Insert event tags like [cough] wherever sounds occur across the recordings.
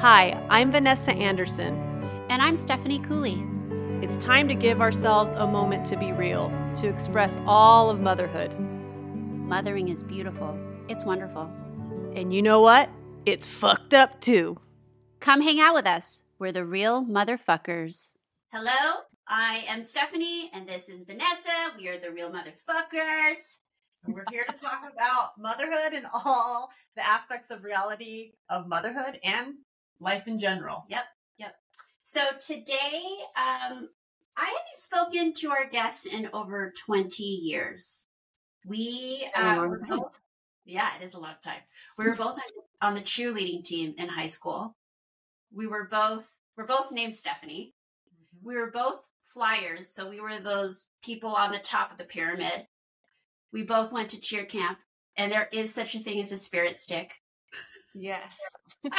Hi, I'm Vanessa Anderson. And I'm Stephanie Cooley. It's time to give ourselves a moment to be real, to express all of motherhood. Mothering is beautiful, it's wonderful. And you know what? It's fucked up too. Come hang out with us. We're the real motherfuckers. Hello, I am Stephanie, and this is Vanessa. We are the real motherfuckers. We're here to talk about motherhood and all the aspects of reality of motherhood and life in general. Yep, yep. So today, um, I haven't spoken to our guests in over 20 years. We, uh, were both, yeah, it is a long time. We were both on the cheerleading team in high school. We were both, we're both named Stephanie. Mm-hmm. We were both flyers. So we were those people on the top of the pyramid. We both went to cheer camp, and there is such a thing as a spirit stick. Yes. [laughs]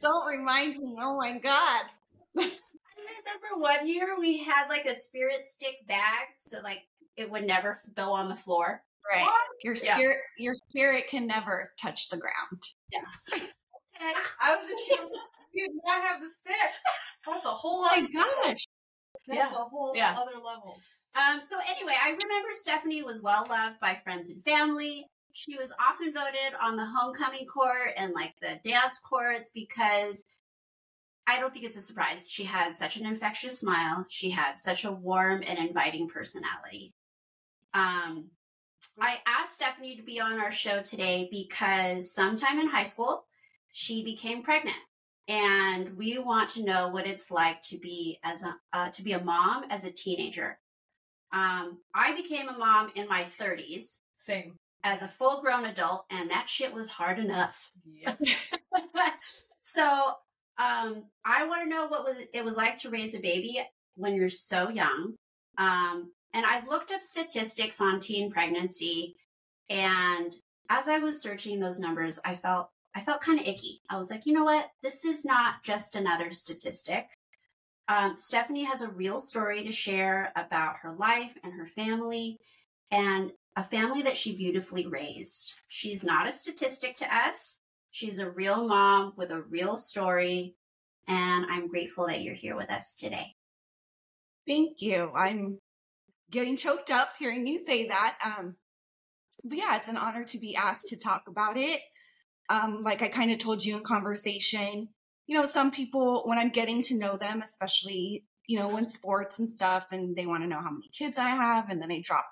Don't remind me. Oh my God. I remember one year we had like a spirit stick bag, so like it would never go on the floor. Right. What? Your spirit, yeah. your spirit can never touch the ground. Yeah. I was a child. [laughs] You did not have the stick. That's a whole other. Oh my gosh. That's yeah. a whole yeah. other level. Um, so anyway, I remember Stephanie was well loved by friends and family. She was often voted on the homecoming court and like the dance courts because I don't think it's a surprise. She had such an infectious smile. She had such a warm and inviting personality. Um, I asked Stephanie to be on our show today because sometime in high school, she became pregnant and we want to know what it's like to be as a uh, to be a mom as a teenager. Um, I became a mom in my 30s. Same. As a full grown adult, and that shit was hard enough. Yep. [laughs] so um, I want to know what was it was like to raise a baby when you're so young. Um, and I looked up statistics on teen pregnancy, and as I was searching those numbers, I felt I felt kind of icky. I was like, you know what? This is not just another statistic. Um, Stephanie has a real story to share about her life and her family and a family that she beautifully raised. She's not a statistic to us. She's a real mom with a real story. And I'm grateful that you're here with us today. Thank you. I'm getting choked up hearing you say that. Um, but yeah, it's an honor to be asked to talk about it um, like I kind of told you in conversation, you know, some people, when I'm getting to know them, especially, you know, in sports and stuff, and they want to know how many kids I have, and then they drop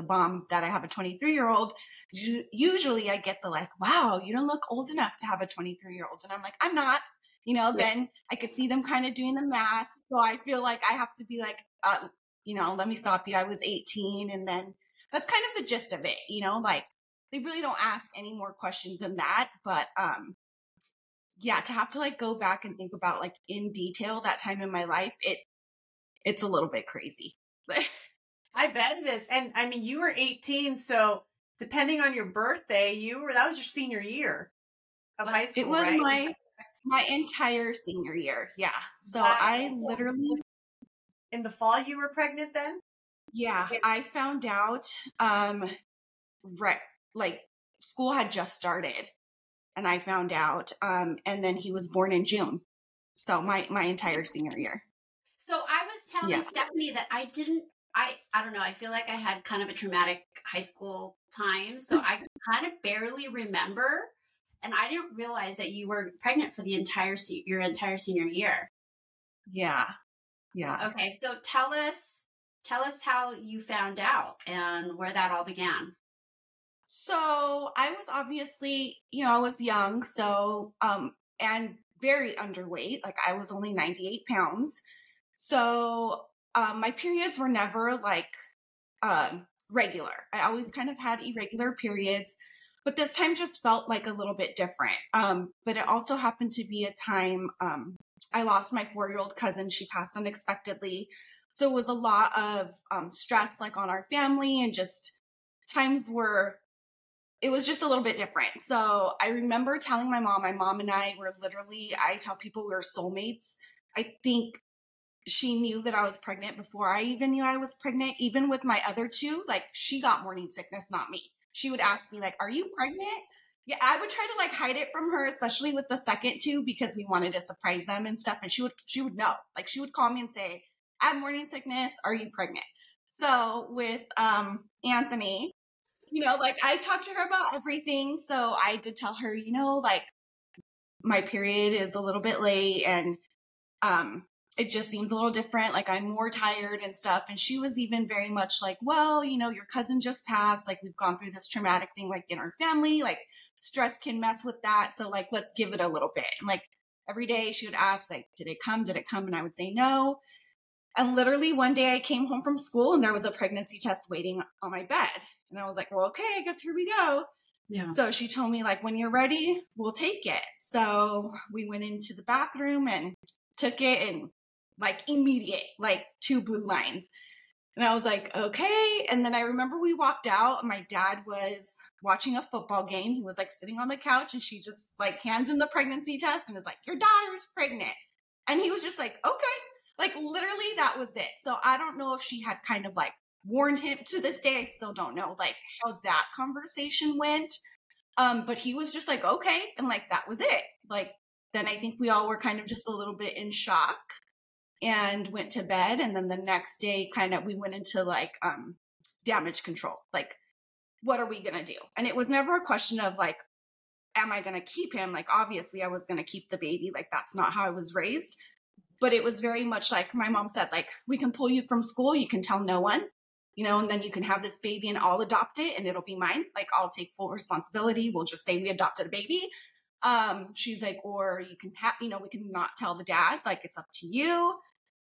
the bomb that I have a 23 year old, usually I get the like, wow, you don't look old enough to have a 23 year old. And I'm like, I'm not. You know, then I could see them kind of doing the math. So I feel like I have to be like, uh, you know, let me stop you. I was 18. And then that's kind of the gist of it, you know, like they really don't ask any more questions than that. But um, yeah, to have to like go back and think about like in detail that time in my life, it it's a little bit crazy. [laughs] I bet it is. And I mean, you were 18, so depending on your birthday, you were that was your senior year of high school. It was right? my my entire senior year. Yeah. So wow. I literally in the fall you were pregnant then? Yeah, I found out um right like school had just started and I found out. Um, and then he was born in June. So my, my entire senior year. So I was telling yeah. Stephanie that I didn't, I, I don't know. I feel like I had kind of a traumatic high school time. So I kind of barely remember. And I didn't realize that you were pregnant for the entire, your entire senior year. Yeah. Yeah. Okay. So tell us, tell us how you found out and where that all began. So I was obviously, you know, I was young, so um, and very underweight. Like I was only 98 pounds. So um, my periods were never like um, regular. I always kind of had irregular periods, but this time just felt like a little bit different. Um, but it also happened to be a time um, I lost my four year old cousin. She passed unexpectedly. So it was a lot of um, stress, like on our family, and just times were it was just a little bit different. So I remember telling my mom, my mom and I were literally, I tell people we were soulmates. I think she knew that I was pregnant before I even knew I was pregnant. Even with my other two, like she got morning sickness, not me. She would ask me, like, are you pregnant? Yeah, I would try to like hide it from her, especially with the second two, because we wanted to surprise them and stuff. And she would she would know. Like she would call me and say, I have morning sickness, are you pregnant? So with um Anthony, you know, like I talked to her about everything. So I did tell her, you know, like my period is a little bit late and um it just seems a little different. Like I'm more tired and stuff. And she was even very much like, well, you know, your cousin just passed. Like we've gone through this traumatic thing, like in our family. Like stress can mess with that. So like, let's give it a little bit. And like every day she would ask, like, did it come? Did it come? And I would say no. And literally one day I came home from school and there was a pregnancy test waiting on my bed. And I was like, well, okay, I guess here we go. Yeah. So she told me, like, when you're ready, we'll take it. So we went into the bathroom and took it and like immediate, like two blue lines. And I was like, okay. And then I remember we walked out and my dad was watching a football game. He was like sitting on the couch and she just like hands him the pregnancy test and is like, your daughter's pregnant. And he was just like, okay. Like literally that was it. So I don't know if she had kind of like warned him to this day. I still don't know like how that conversation went. Um, but he was just like, okay. And like that was it. Like then I think we all were kind of just a little bit in shock and went to bed. And then the next day, kind of, we went into like um, damage control. Like, what are we going to do? And it was never a question of like, am I going to keep him? Like, obviously, I was going to keep the baby. Like, that's not how I was raised. But it was very much like my mom said, like, we can pull you from school. You can tell no one, you know, and then you can have this baby and I'll adopt it and it'll be mine. Like, I'll take full responsibility. We'll just say we adopted a baby. Um, she's like, or you can have, you know, we can not tell the dad. Like, it's up to you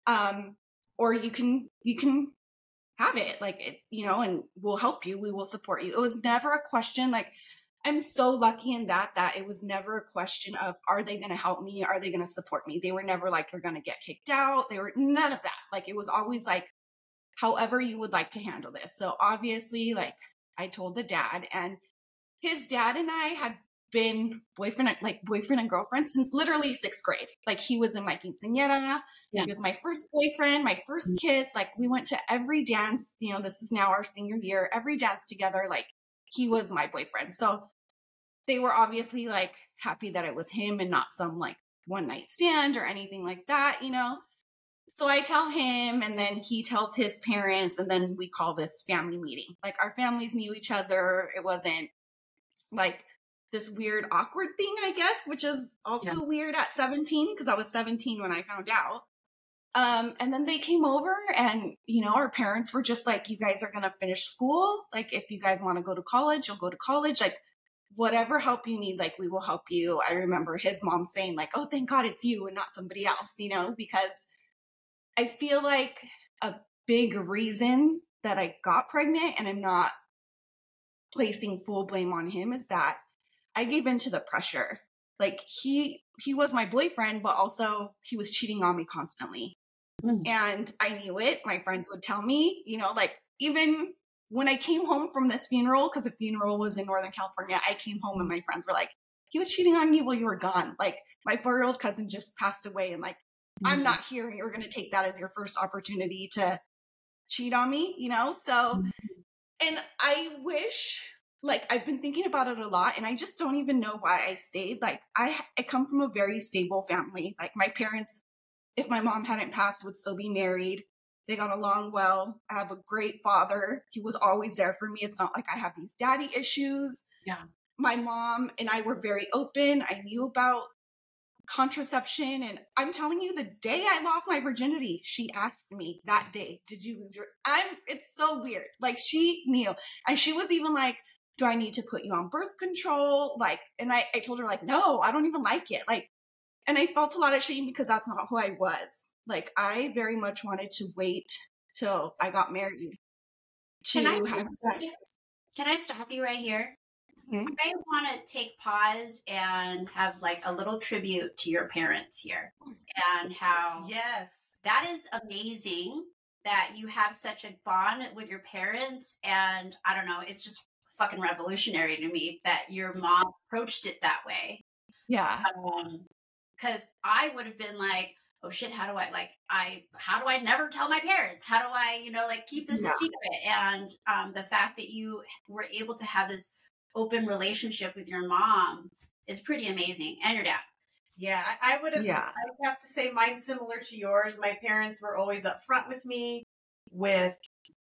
um, or you can you can have it like it, you know, and we'll help you. We will support you. It was never a question like. I'm so lucky in that that it was never a question of are they going to help me? Are they going to support me? They were never like you're going to get kicked out. They were none of that. Like it was always like however you would like to handle this. So obviously like I told the dad and his dad and I had been boyfriend like boyfriend and girlfriend since literally sixth grade. Like he was in my quinceañera. Yeah. He was my first boyfriend, my 1st mm-hmm. kiss. Like we went to every dance. You know, this is now our senior year. Every dance together. Like he was my boyfriend. So they were obviously like happy that it was him and not some like one night stand or anything like that. You know. So I tell him, and then he tells his parents, and then we call this family meeting. Like our families knew each other. It wasn't like this weird awkward thing, I guess, which is also yeah. weird at 17 because I was 17 when I found out. Um, and then they came over and, you know, our parents were just like, you guys are going to finish school. Like, if you guys want to go to college, you'll go to college. Like, whatever help you need, like, we will help you. I remember his mom saying, like, oh, thank God it's you and not somebody else, you know, because I feel like a big reason that I got pregnant and I'm not placing full blame on him is that I gave in to the pressure. Like he he was my boyfriend, but also he was cheating on me constantly. Mm. And I knew it. My friends would tell me, you know, like even when I came home from this funeral, because the funeral was in Northern California, I came home and my friends were like, he was cheating on you while you were gone. Like my four year old cousin just passed away and like, mm. I'm not here and you're going to take that as your first opportunity to cheat on me, you know? So, mm. and I wish like I've been thinking about it a lot and I just don't even know why I stayed. Like I I come from a very stable family. Like my parents if my mom hadn't passed would still be married. They got along well. I have a great father. He was always there for me. It's not like I have these daddy issues. Yeah. My mom and I were very open. I knew about contraception and I'm telling you the day I lost my virginity, she asked me that day, "Did you lose your I'm it's so weird. Like she knew. And she was even like do I need to put you on birth control? Like, and I, I told her like, no, I don't even like it. Like, and I felt a lot of shame because that's not who I was. Like, I very much wanted to wait till I got married to can I, have sex. Can I stop you right here? Mm-hmm. I want to take pause and have like a little tribute to your parents here and how yes that is amazing that you have such a bond with your parents and I don't know it's just fucking revolutionary to me that your mom approached it that way. Yeah. Um, cause I would have been like, oh shit, how do I like, I, how do I never tell my parents? How do I, you know, like keep this yeah. a secret? And, um, the fact that you were able to have this open relationship with your mom is pretty amazing and your dad. Yeah, I, I would have. Yeah. I would have to say mine's similar to yours. My parents were always upfront with me, with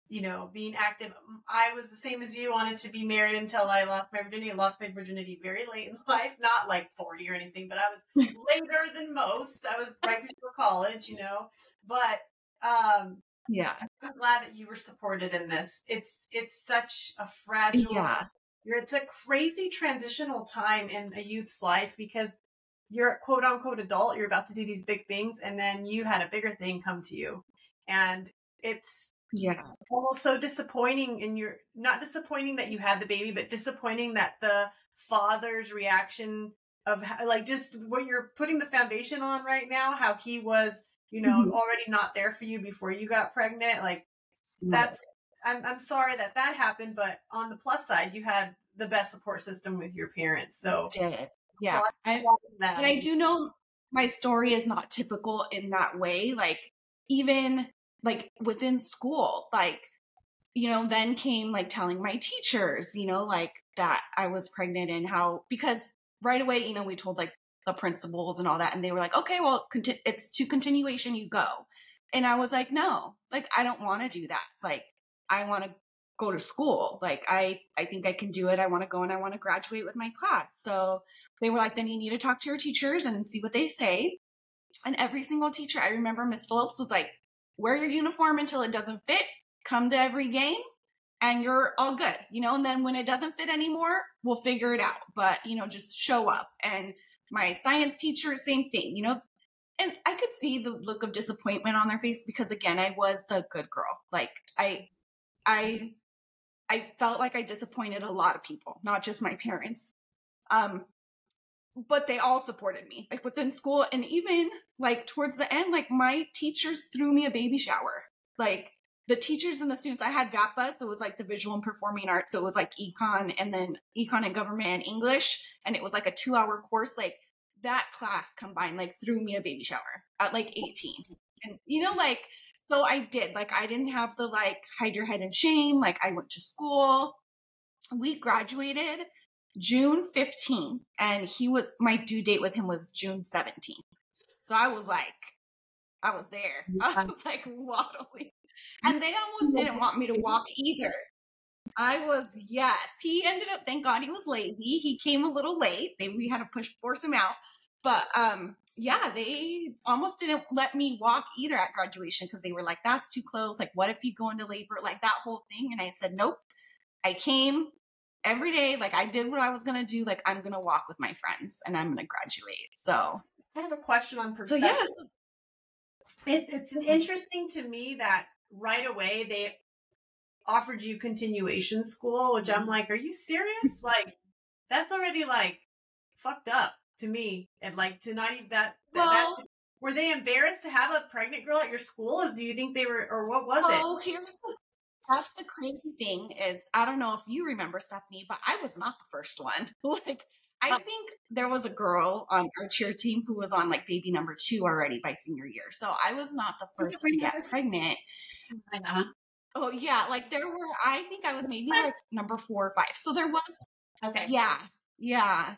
you know being active. I was the same as you. Wanted to be married until I lost my virginity. I lost my virginity very late in [laughs] life, not like forty or anything, but I was [laughs] later than most. I was right before college, you know. But um, Yeah. I'm glad that you were supported in this. It's it's such a fragile. Yeah. You're, it's a crazy transitional time in a youth's life because you're a quote unquote adult. You're about to do these big things, and then you had a bigger thing come to you, and it's Yeah. almost so disappointing. And you're not disappointing that you had the baby, but disappointing that the father's reaction of like just what you're putting the foundation on right now, how he was, you know, Mhm. already not there for you before you got pregnant, like that's I'm I'm sorry that that happened, but on the plus side, you had the best support system with your parents. So did. Yeah. I, and I do know my story is not typical in that way. Like even like within school, like you know, then came like telling my teachers, you know, like that I was pregnant and how because right away, you know, we told like the principals and all that, and they were like, okay, well, conti- it's to continuation, you go. And I was like, no, like I don't want to do that. Like I want to go to school. Like I, I think I can do it. I want to go and I want to graduate with my class. So they were like, then you need to talk to your teachers and see what they say. And every single teacher, I remember Miss Phillips was like, wear your uniform until it doesn't fit, come to every game, and you're all good, you know. And then when it doesn't fit anymore, we'll figure it out. But, you know, just show up. And my science teacher, same thing, you know. And I could see the look of disappointment on their face because again, I was the good girl. Like I I I felt like I disappointed a lot of people, not just my parents. Um but they all supported me like within school and even like towards the end like my teachers threw me a baby shower. Like the teachers and the students i had VAPA, so it was like the visual and performing arts so it was like econ and then econ and government and english and it was like a two hour course like that class combined like threw me a baby shower at like 18 and you know like so i did like i didn't have the like hide your head in shame like i went to school. We graduated June 15th, and he was my due date with him was June 17th. So I was like, I was there. [laughs] I was like waddling. And they almost didn't want me to walk either. I was, yes. He ended up, thank God he was lazy. He came a little late. We had to push force him out. But um, yeah, they almost didn't let me walk either at graduation because they were like, that's too close. Like, what if you go into labor? Like that whole thing. And I said, nope. I came, every day like i did what i was gonna do like i'm gonna walk with my friends and i'm gonna graduate so I have a question on perspective. so yeah It's it's mm-hmm. interesting to me that right away they offered you continuation school, which I'm mm-hmm. like, are you serious? [laughs] like that's already like fucked up to me, and like to not even that. Well- that were they embarrassed to have a pregnant girl at your school? As do you think they were, or what was it? oh here's the that's the crazy thing is i don't know if you remember stephanie but i was not the first one [laughs] like i Oh. think there was a girl on our cheer team who was on like baby number two already by senior year so i was not the first to get pregnant Uh-huh. oh yeah like there were i think i was maybe like number four or five so there was Okay. Yeah, yeah.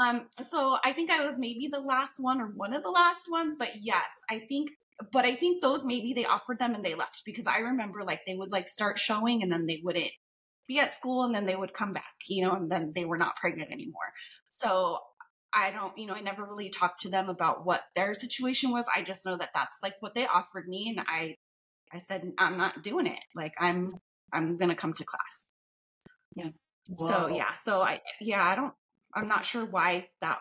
Um, so I think I was maybe the last one or one of the last ones, but yes, I think, but I think those maybe they offered them and they left because I remember like they would like start showing and then they wouldn't be at school and then they would come back, you know, and then they were not pregnant anymore. So I don't, you know, I never really talked to them about what their situation was. I just know that that's like what they offered me, and I, I said I'm not doing it. Like I'm, I'm gonna come to class. Yeah. So yeah, so I yeah, I don't I'm not sure why that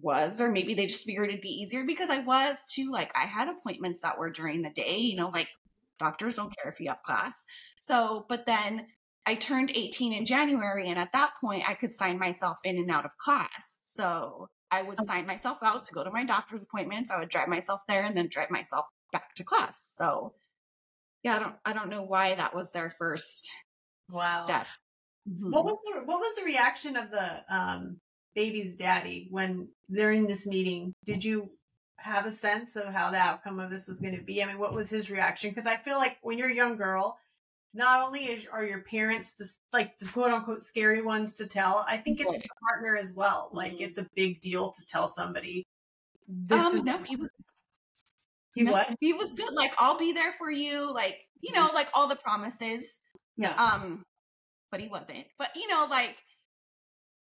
was or maybe they just figured it'd be easier because I was too like I had appointments that were during the day, you know, like doctors don't care if you have class. So, but then I turned 18 in January and at that point I could sign myself in and out of class. So, I would sign myself out to go to my doctor's appointments. I would drive myself there and then drive myself back to class. So, yeah, I don't I don't know why that was their first Wow. step. Mhm. What was the what was the reaction of the um, baby's daddy when during this meeting? Did you have a sense of how the outcome of this was going to be? I mean, what was his reaction? Because I feel like when you're a young girl, not only is, are your parents the like the quote unquote scary ones to tell, I think it's the partner as well. Like Mhm. it's a big deal to tell somebody. This um, is no, he was you no, what? He was good. Like, I'll be there for you. Like, you know, like all the promises. Yeah. Um, but he wasn't. But you know, like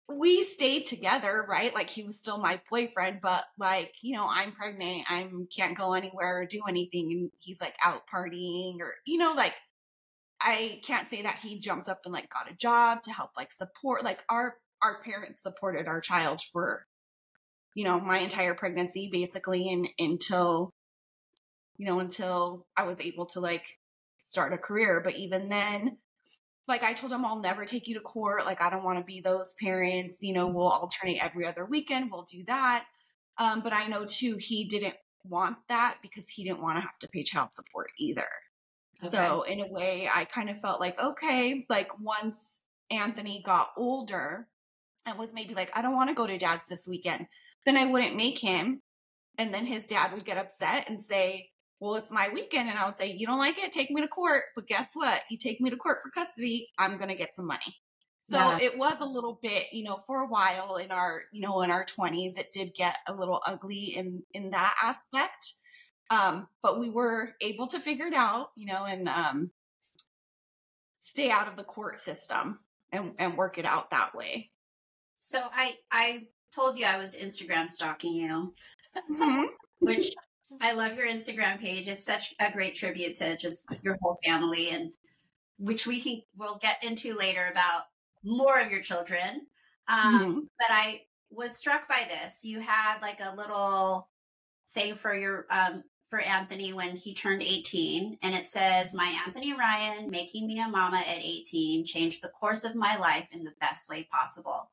we stayed together, right? Like he was still my boyfriend, but like, you know, I'm pregnant, I'm can't go anywhere or do anything, and he's like out partying or you know, like I can't say that he jumped up and like got a job to help like support like our our parents supported our child for you know my entire pregnancy basically and until you know until I was able to like start a career but even then like I told him I'll never take you to court. Like I don't want to be those parents you know we'll alternate every other weekend we'll do that. Um but I know too he didn't want that because he didn't want to have to pay child support either. So in a way, I kind of felt like, okay, like once Anthony got older and was maybe like, I don't want to go to dad's this weekend, then I wouldn't make him. And then his dad would get upset and say, well, it's my weekend. And I would say, you don't like it? Take me to court. But guess what? You take me to court for custody, I'm going to get some money. So Yeah. it was a little bit, you know, for a while in our, you know, in our 20s, it did get a little ugly in in that aspect um but we were able to figure it out you know and um stay out of the court system and and work it out that way So I I told you I was Instagram stalking you, Mhm. [laughs] which I love your Instagram page. It's such a great tribute to just your whole family and which we can we'll get into later about more of your children. Um Mhm. but I was struck by this. You had like a little thing for your um for Anthony when he turned 18 and it says my Anthony Ryan making me a mama at 18 changed the course of my life in the best way possible.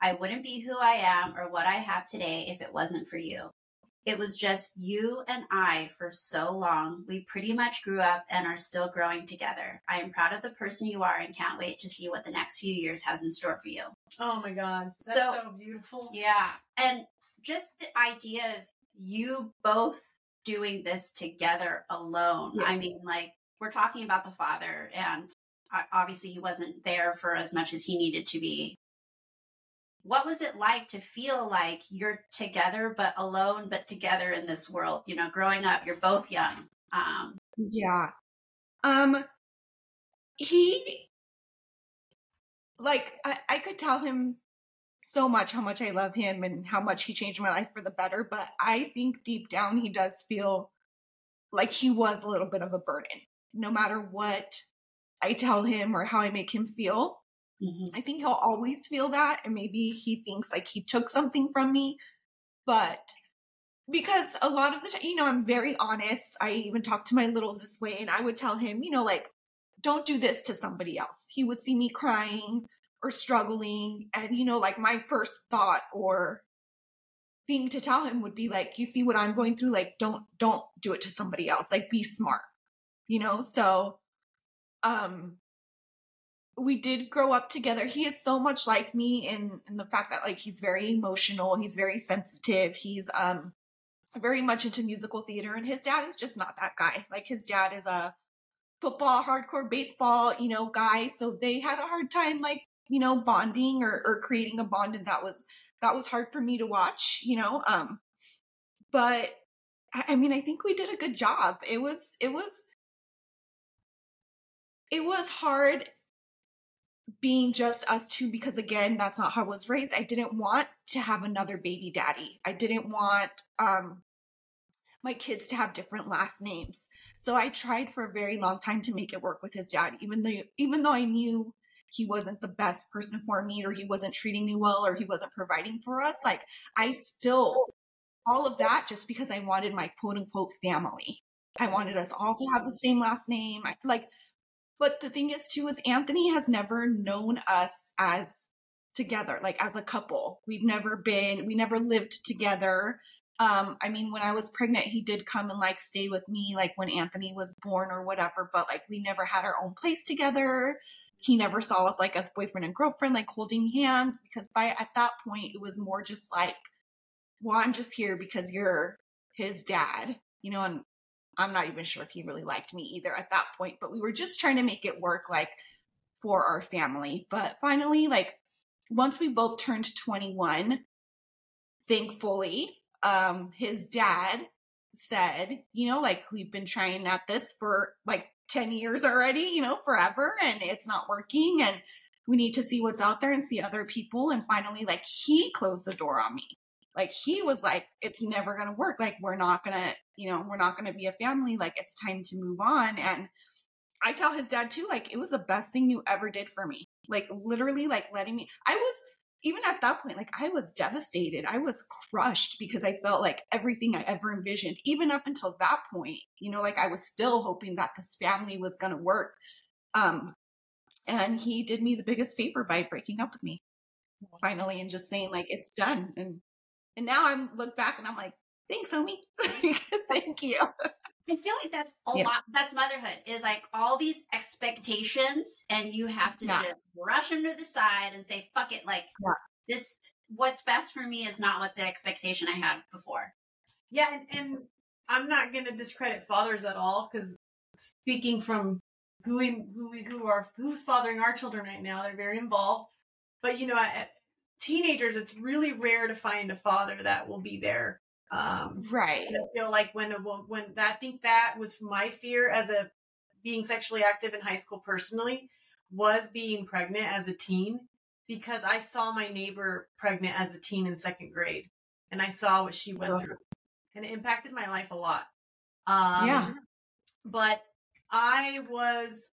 I wouldn't be who I am or what I have today if it wasn't for you. It was just you and I for so long. We pretty much grew up and are still growing together. I am proud of the person you are and can't wait to see what the next few years has in store for you. Oh my god, that's So- so, beautiful. Yeah. And just the idea of you both doing this together alone. Yeah. I mean, like, we're talking about the father, and uh, obviously he wasn't there for as much as he needed to be. What was it like to feel like you're together but alone but together in this world? You know, growing up, you're both young. Um, yeah um he like I, I could tell him so much how much i love him and how much he changed my life for the better but i think deep down he does feel like he was a little bit of a burden no matter what i tell him or how i make him feel I think he'll always feel that, and maybe he thinks like he took something from me, but because a lot of the time, you know, I'm very honest. I even talk to my littles this way, and I would tell him, you know, like, don't do this to somebody else. He would see me crying or struggling, and you know, like my first thought or thing to tell him would be like, you see what I'm going through, like, don't don't do it to somebody else. Like, be smart, you know. So, um, we did grow up together. He is so much like me in, in the fact that like he's very emotional, he's very sensitive, he's um very much into musical theater, and his dad is just not that guy. Like his dad is a football, hardcore baseball, you know, guy. So they had a hard time like, you know, bonding or, or creating a bond, and that was that was hard for me to watch, you know. Um but I I mean I think we did a good job. It was it was it was hard being just us two because again that's not how i was raised. I didn't want to have another baby daddy. I didn't want um my kids to have different last names. So i tried for a very long time to make it work with his dad even though even though i knew he wasn't the best person for me or he wasn't treating me well or he wasn't providing for us like i still all of that just because i wanted my quote unquote family. I wanted us all to have the same last name. I, like but the thing is, too, is Anthony has never known us as together, like as a couple. We've never been, we never lived together. Um, I mean, when I was pregnant, he did come and like stay with me, like when Anthony was born or whatever, but like we never had our own place together. He never saw us like as boyfriend and girlfriend, like holding hands, because by at that point, it was more just like, well, I'm just here because you're his dad, you know, and I'm not even sure if he really liked me either at that point, but we were just trying to make it work like for our family. But finally, like once we both turned 21, thankfully, um, his dad said, you know, like we've been trying at this for like 10 years already, you know, forever, and it's not working. And we need to see what's out there and see other people. And finally, like he closed the door on me. Like he was like, it's never going to work. Like we're not going to, you know, we're not going to be a family. Like it's time to move on. And I tell his dad too, like it was the best thing you ever did for me. Like literally, like letting me, I was, even at that point, like I was devastated. I was crushed because I felt like everything I ever envisioned, even up until that point, you know, like I was still hoping that this family was going to work. Um, and he did me the biggest favor by breaking up with me finally and just saying like it's done. And and now I'm look back and I'm like, thanks, homie. [laughs] Thank you. I feel like that's a yeah. lot. That's motherhood is like all these expectations, and you have to yeah. just brush them to the side and say, "Fuck it!" Like yeah. this, what's best for me is not what the expectation I had before. Yeah, and, and I'm not going to discredit fathers at all because speaking from who we, who we, who are who's fathering our children right now, they're very involved. But you know, at teenagers, it's really rare to find a father that will be there um, right. I feel like when a when I think that was my fear as a being sexually active in high school personally was being pregnant as a teen because I saw my neighbor pregnant as a teen in second grade and I saw what she went through and it impacted my life a lot. Um, yeah. But I was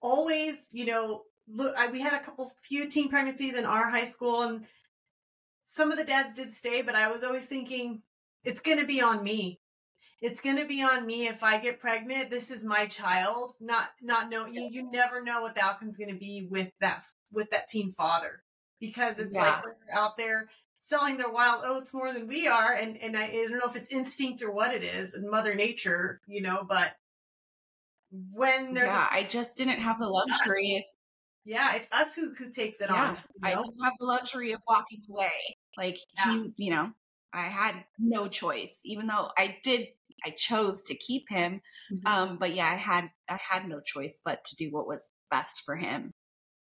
always, you know, look, I, we had a couple few teen pregnancies in our high school and some of the dads did stay, but I was always thinking, it's going to be on me. It's going to be on me if I get pregnant. This is my child. Not not know you, you never know what the outcome's going to be with that with that teen father because it's yeah. like they're out there selling their wild oats more than we are and and I, I don't know if it's instinct or what it is and mother nature, you know, but when there's yeah, a, I just didn't have the luxury. Yeah, it's us who who takes it yeah, on. You know? I don't have the luxury of walking away. Like yeah. you know, I had no choice, even though I did, I chose to keep him. Mm-hmm. Um, but yeah, I had, I had no choice but to do what was best for him.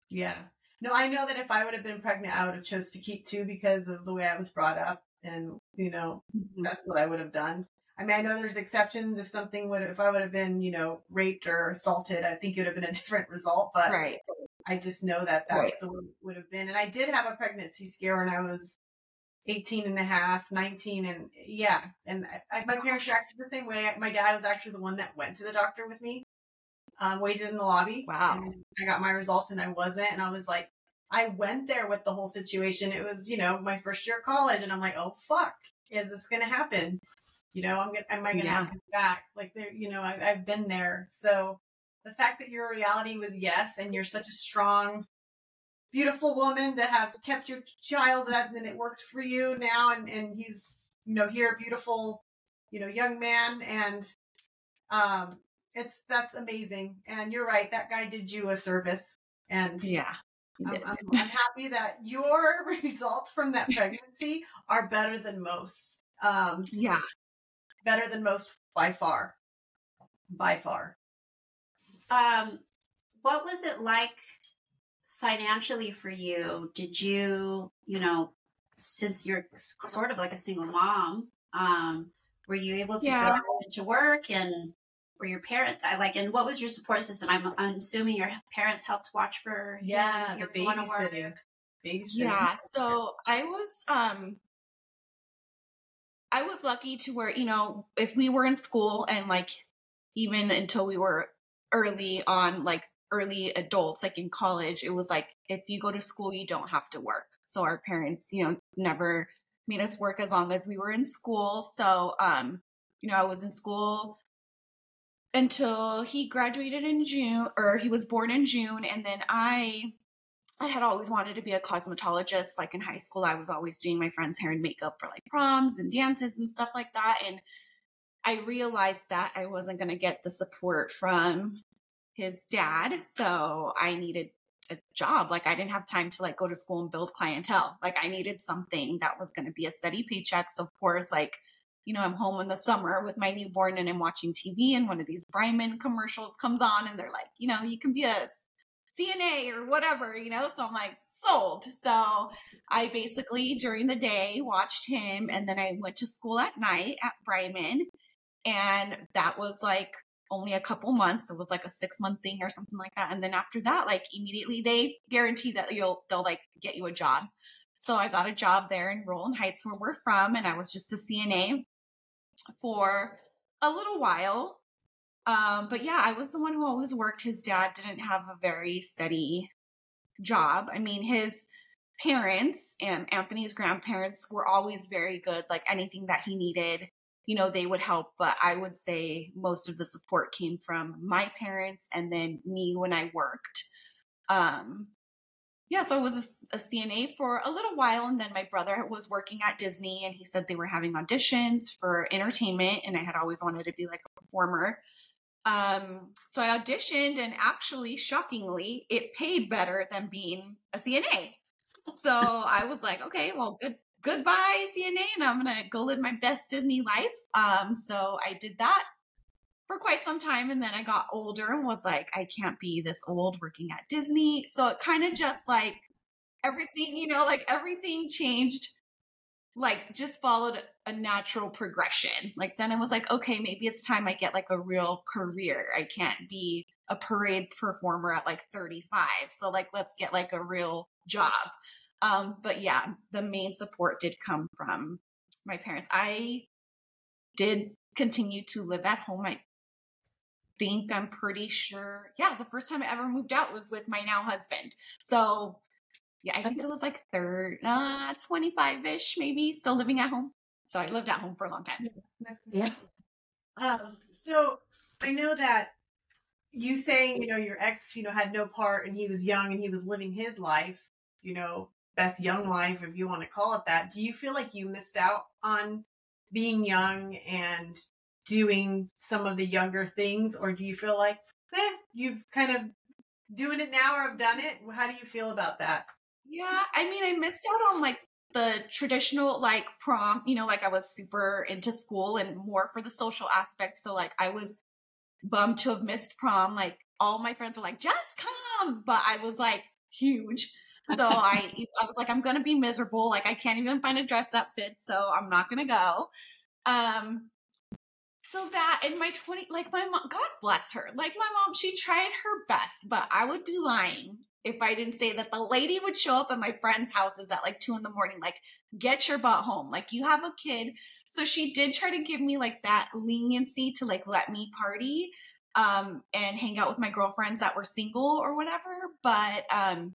Yeah. No, I know that if I would have been pregnant, I would have chose to keep too because of the way I was brought up, and you know, mm-hmm. that's what I would have done. I mean, I know there's exceptions. If something would, if I would have been, you know, raped or assaulted, I think it would have been a [laughs] different result. But right. I just know that that's right. the way it would have been. And I did have a pregnancy scare when I was 18 and a half, 19, and yeah. And I, I, my parents reacted the same way. My dad was actually the one that went to the doctor with me, um, waited in the lobby. Wow. I got my results and I wasn't. And I was like, I went there with the whole situation. It was, you know, my first year of college. And I'm like, oh, fuck, is this going to happen? You know, I'm gonna, am I going to yeah. have to come back? Like, there, you know, I, I've been there. So the fact that your reality was yes, and you're such a strong beautiful woman to have kept your child that and it worked for you now and, and he's you know here a beautiful you know young man and um it's that's amazing. And you're right that guy did you a service and yeah I'm, I'm, I'm, happy that your [laughs] results from that pregnancy are better than most um yeah. better than most by far by far. Um what was it like financially for you, did you, you know, since you're sort of like a single mom, um, were you able to yeah. go into work and were your parents I like and what was your support system? I'm, I'm assuming your parents helped watch for yeah, the babysitting. Yeah, so I was um I was lucky to where, you know, if we were in school and like even until we were early on like early adults, like in college, it was like if you go to school, you don't have to work. So our parents, you know, never made us work as long as we were in school. So, um, you know, I was in school until he graduated in June, or he was born in June, and then I. I had always wanted to be a cosmetologist. Like in high school, I was always doing my friends' hair and makeup for like proms and dances and stuff like that. And I realized that I wasn't going to get the support from his dad. So I needed a job. Like I didn't have time to like go to school and build clientele. Like I needed something that was going to be a steady paycheck. So of course, like you know, I'm home in the summer with my newborn and I'm watching TV and one of these Bryman commercials comes on and they're like, you know, you can be a CNA or whatever, you know? So I'm like, sold. So I basically during the day watched him and then I went to school at night at Bryman. And that was like only a couple months. It was like a six month thing or something like that. And then after that, like immediately they guarantee that you'll, they'll like get you a job. So I got a job there in Rowland Heights where we're from. And I was just a CNA for a little while. Um, but yeah, I was the one who always worked. His dad didn't have a very steady job. I mean, his parents and Anthony's grandparents were always very good. Like anything that he needed, you know, they would help. But I would say most of the support came from my parents and then me when I worked. Um, yeah, so I was a, a, CNA for a little while, and then my brother was working at Disney, and he said they were having auditions for entertainment, and I had always wanted to be like a performer. Um, so I auditioned, and actually, shockingly, it paid better than being a CNA. So I was like, okay, well, good, goodbye CNA, and I'm gonna go live my best Disney life. Um, so I did that for quite some time, and then I got older and was like, I can't be this old working at Disney. So it kind of just like everything, you know, like everything changed like just followed a natural progression. Like then I was like, okay, maybe it's time I get like a real career. I can't be a parade performer at like 35. So like let's get like a real job. Um but yeah, the main support did come from my parents. I did continue to live at home. I think I'm pretty sure. Yeah, the first time I ever moved out was with my now husband. So yeah, I think it was like third, uh, 25 ish, maybe still living at home. So I lived at home for a long time. Yeah. Um, so I know that you saying, you know, your ex, you know, had no part and he was young and he was living his life, you know, best young life, if you want to call it that. Do you feel like you missed out on being young and doing some of the younger things? Or do you feel like, eh, you've kind of doing it now or have done it? How do you feel about that? Yeah, I mean, I missed out on like the traditional like prom, you know, like I was super into school and more for the social aspect. So like I was bummed to have missed prom. Like all my friends were like, just come. But I was like huge. So I I was like, I'm gonna be miserable. Like I can't even find a dress that fits, so I'm not gonna go. Um so that in my 20 like my mom god bless her like my mom she tried her best but i would be lying if I didn't say that the lady would show up at my friend's houses at like two in the morning, like, get your butt home. Like, you have a kid. So she did try to give me like that leniency to like let me party um and hang out with my girlfriends that were single or whatever. But um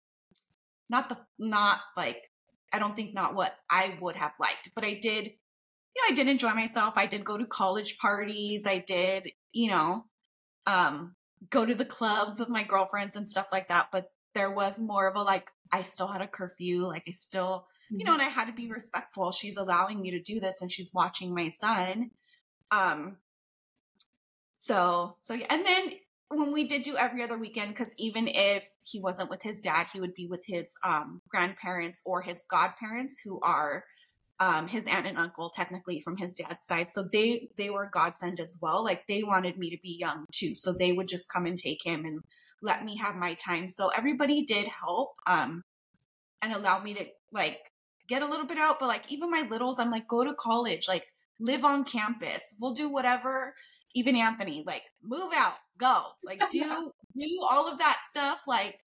not the not like I don't think not what I would have liked. But I did, you know, I did enjoy myself. I did go to college parties. I did, you know, um go to the clubs with my girlfriends and stuff like that. But there was more of a like, I still had a curfew. Like I still, you know, mm-hmm. and I had to be respectful. She's allowing me to do this and she's watching my son. Um, so, so yeah. And then when we did do every other weekend, because even if he wasn't with his dad, he would be with his um, grandparents or his godparents, who are um, his aunt and uncle, technically from his dad's side. So they they were godsend as well. Like they wanted me to be young too, so they would just come and take him and let me have my time. So everybody did help um and allow me to like get a little bit out, but like even my littles, I'm like, go to college, like live on campus. We'll do whatever. Even Anthony, like move out, go. Like [laughs] do do all of that stuff, like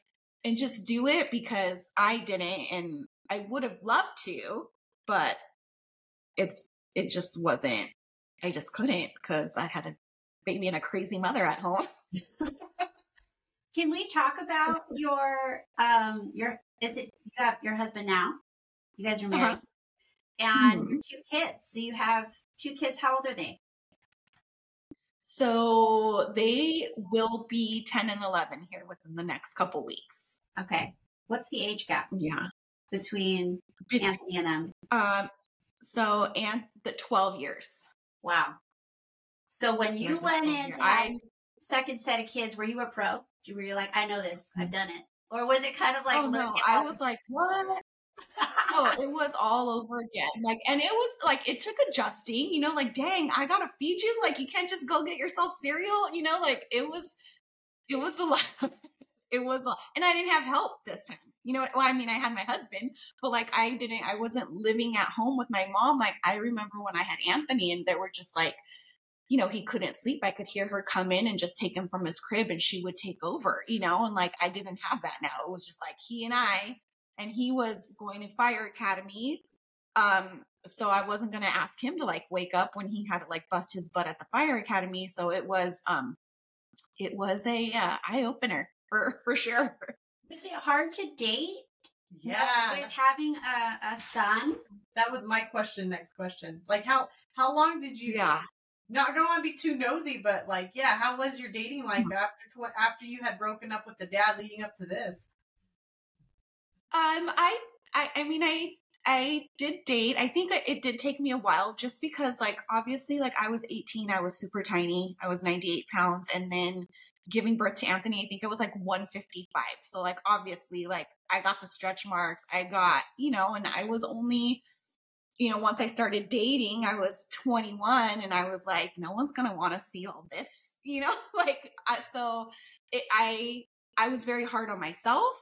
and just do it because I didn't and I would have loved to, but it's it just wasn't I just couldn't because I had a baby and a crazy mother at home. [laughs] Can we talk about your um your it's you have your husband now? You guys are uh-huh. married, uh-huh. and mm-hmm. two kids. So you have two kids. How old are they? So they will be ten and eleven here within the next couple weeks. Okay, what's the age gap? Yeah, between Anthony and them. Um, so and the twelve years. Wow. So when you went in I, second set of kids, were you a pro? Were you like, I know this, I've mm. done it? Or was it kind of like, oh no, I was like, what? Oh, it was all over again. Like, and it was like it took adjusting. You know, like, dang, I gotta feed you. Like, you can't just go get yourself cereal. You know, like it was, it was a [laughs] lot. it was, a, and I didn't have help this time. You know, well, I mean, I had my husband, but like, I didn't. I wasn't living at home with my mom. Like, I remember when I had Anthony, and they were just like. You know, he couldn't sleep. I could hear her come in and just take him from his crib and she would take over, you know, and like I didn't have that now. It was just like he and I and he was going to fire academy. Um, so I wasn't going to ask him to like wake up when he had to like bust his butt at the fire academy. So it was, um, it was a uh, eye opener for [laughs] for sure. Was it hard to date? Yeah. With having a, a son? That was my question. Next question. Like how how long did you? Yeah. No, I don't want to be too nosy, but like, yeah, how was your dating life after tw- after you had broken up with the dad, leading up to this? Um, I, I, I mean, I, I did date. I think it did take me a while just because, like, obviously, like, I was 18, I was super tiny, I was 98 pounds, and then giving birth to Anthony, I think it was like 155. So, like, obviously, like, I got the stretch marks, I got, you know, and I was only, you know, once I started dating, I was 21, and I was like, no one's gonna want to see all this, [laughs] you know, [laughs] like, I, so it, I, I was very hard on myself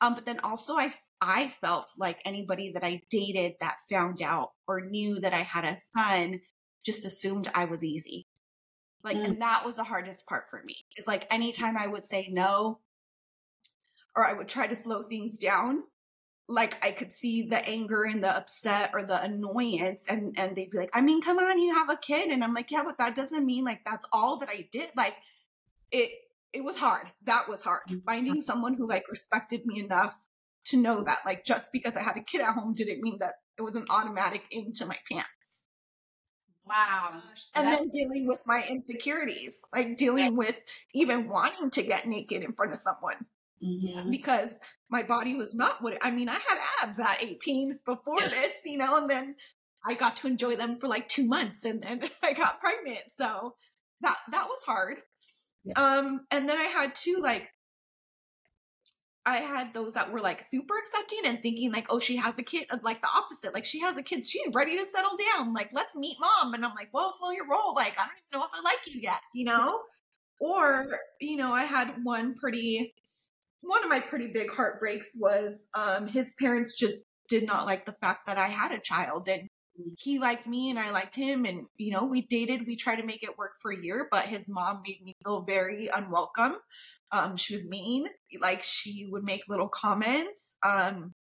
um, but then also I, I felt like anybody that I dated that found out or knew that I had a son just assumed I was easy. Like, mm. and that was the hardest part for me. It's like anytime I would say no, or I would try to slow things down, like I could see the anger and the upset or the annoyance and and they'd be like, I mean, come on, you have a kid. And I'm like, yeah, but that doesn't mean like that's all that I did. Like it it was hard. That was hard. Mm-hmm. Finding someone who like respected me enough to know that like just because I had a kid at home didn't mean that it was an automatic into my pants. Wow. And then dealing with my insecurities, like dealing with even wanting to get naked in front of someone. Mm-hmm. Because my body was not what it, I mean, I had abs at 18 before yeah. this, you know, and then I got to enjoy them for like two months and then [laughs] I got pregnant. So that that was hard. Yeah. Um, and then I had two like I had those that were like super accepting and thinking like, oh, she has a kid, like the opposite. Like she has a kid, she's ready to settle down. Like, let's meet mom. And I'm like, well, slow your roll. Like, I don't even know if I like you yet, you know? or, you know, I had one pretty one of my pretty big heartbreaks was um his parents just did not like the fact that I had a child and he liked me and I liked him. And, you know, we dated, we tried to make it work for a year, but his mom made me feel very unwelcome. Um, she was mean, like she would make little comments. Um,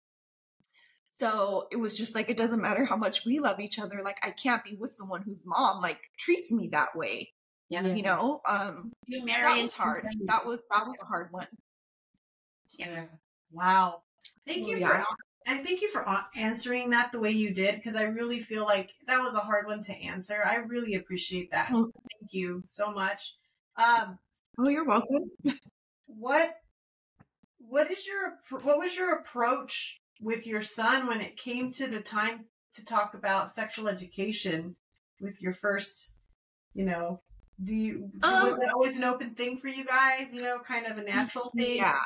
so it was just like, it doesn't matter how much we love each other. Like I can't be with someone whose mom like treats me that way. Yeah. You know, um, you that was hard. That was, that was a hard one. Yeah. Wow. Thank you yeah. for and thank you for answering that the way you did because I really feel like that was a hard one to answer. I really appreciate that. Mm. Thank you so much. Um, oh, you're welcome. What what is your what was your approach with your son when it came to the time to talk about sexual education with your first, you know, do you um, was it always an open thing for you guys, you know, kind of a natural thing? Yeah.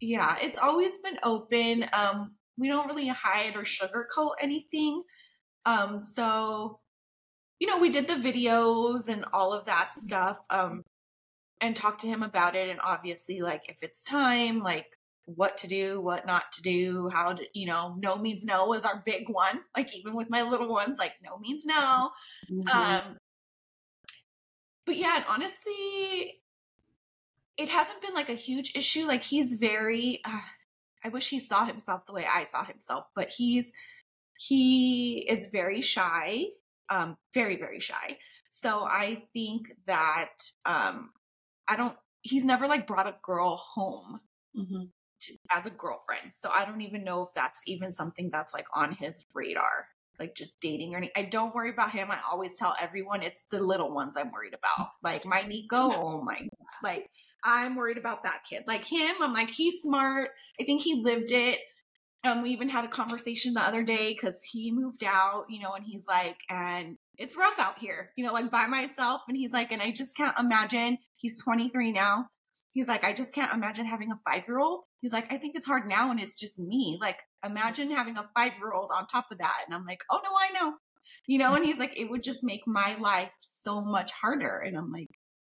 Yeah, it's always been open. Um, we don't really hide or sugarcoat anything. Um, so, you know, we did the videos and all of that stuff, um, and talked to him about it. And obviously, like, if it's time, like, what to do, what not to do, how to, you know, no means no is our big one. Like, even with my little ones, like, no means no. Mm-hmm. Um, but yeah, and honestly, it hasn't been like a huge issue. Like he's very, uh, I wish he saw himself the way I saw himself, but he's, he is very shy, um, very, very shy. So I think that, um, I don't, he's never like brought a girl home mm-hmm. to, as a girlfriend. So I don't even know if that's even something that's like on his radar like just dating or anything. I don't worry about him. I always tell everyone it's the little ones I'm worried about. Like my Nico, oh my god. Like I'm worried about that kid. Like him, I'm like, he's smart. I think he lived it. Um, we even had a conversation the other day because he moved out, you know, and he's like, and it's rough out here, you know, like by myself. And he's like, and I just can't imagine. He's 23 now. He's like, I just can't imagine having a five year old. He's like, I think it's hard now and it's just me. Like, imagine having a five year old on top of that. And I'm like, oh no, I know. You know, and he's like, it would just make my life so much harder. And I'm like,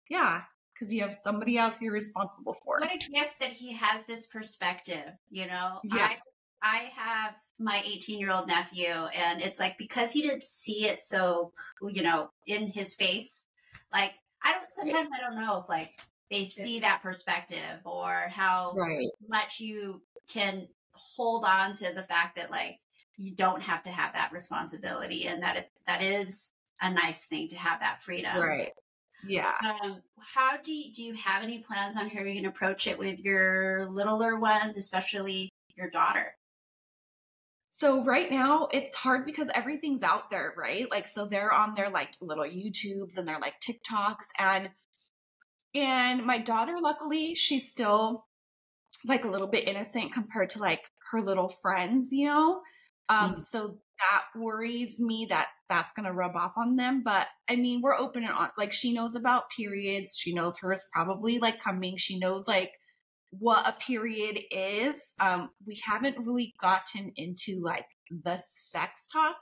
yeah, because you have somebody else you're responsible for. What a gift that he has this perspective, you know? Yeah. I I have my 18 year old nephew, and it's like because he didn't see it so, you know, in his face, like I don't sometimes I don't know if like they see that perspective or how Right. much you can hold on to the fact that like you don't have to have that responsibility and that it that is a nice thing to have that freedom. Right. Yeah. Um, how do you, do you have any plans on how you're going to approach it with your littler ones, especially your daughter? So right now it's hard because everything's out there, right? Like so they're on their like little YouTubes and they're like TikToks and and my daughter luckily she's still like a little bit innocent compared to like her little friends, you know? Um Mhm. so that worries me that that's going to rub off on them, but I mean, we're open and on like she knows about periods, she knows hers probably like coming, she knows like what a period is. Um, we haven't really gotten into like the sex talk,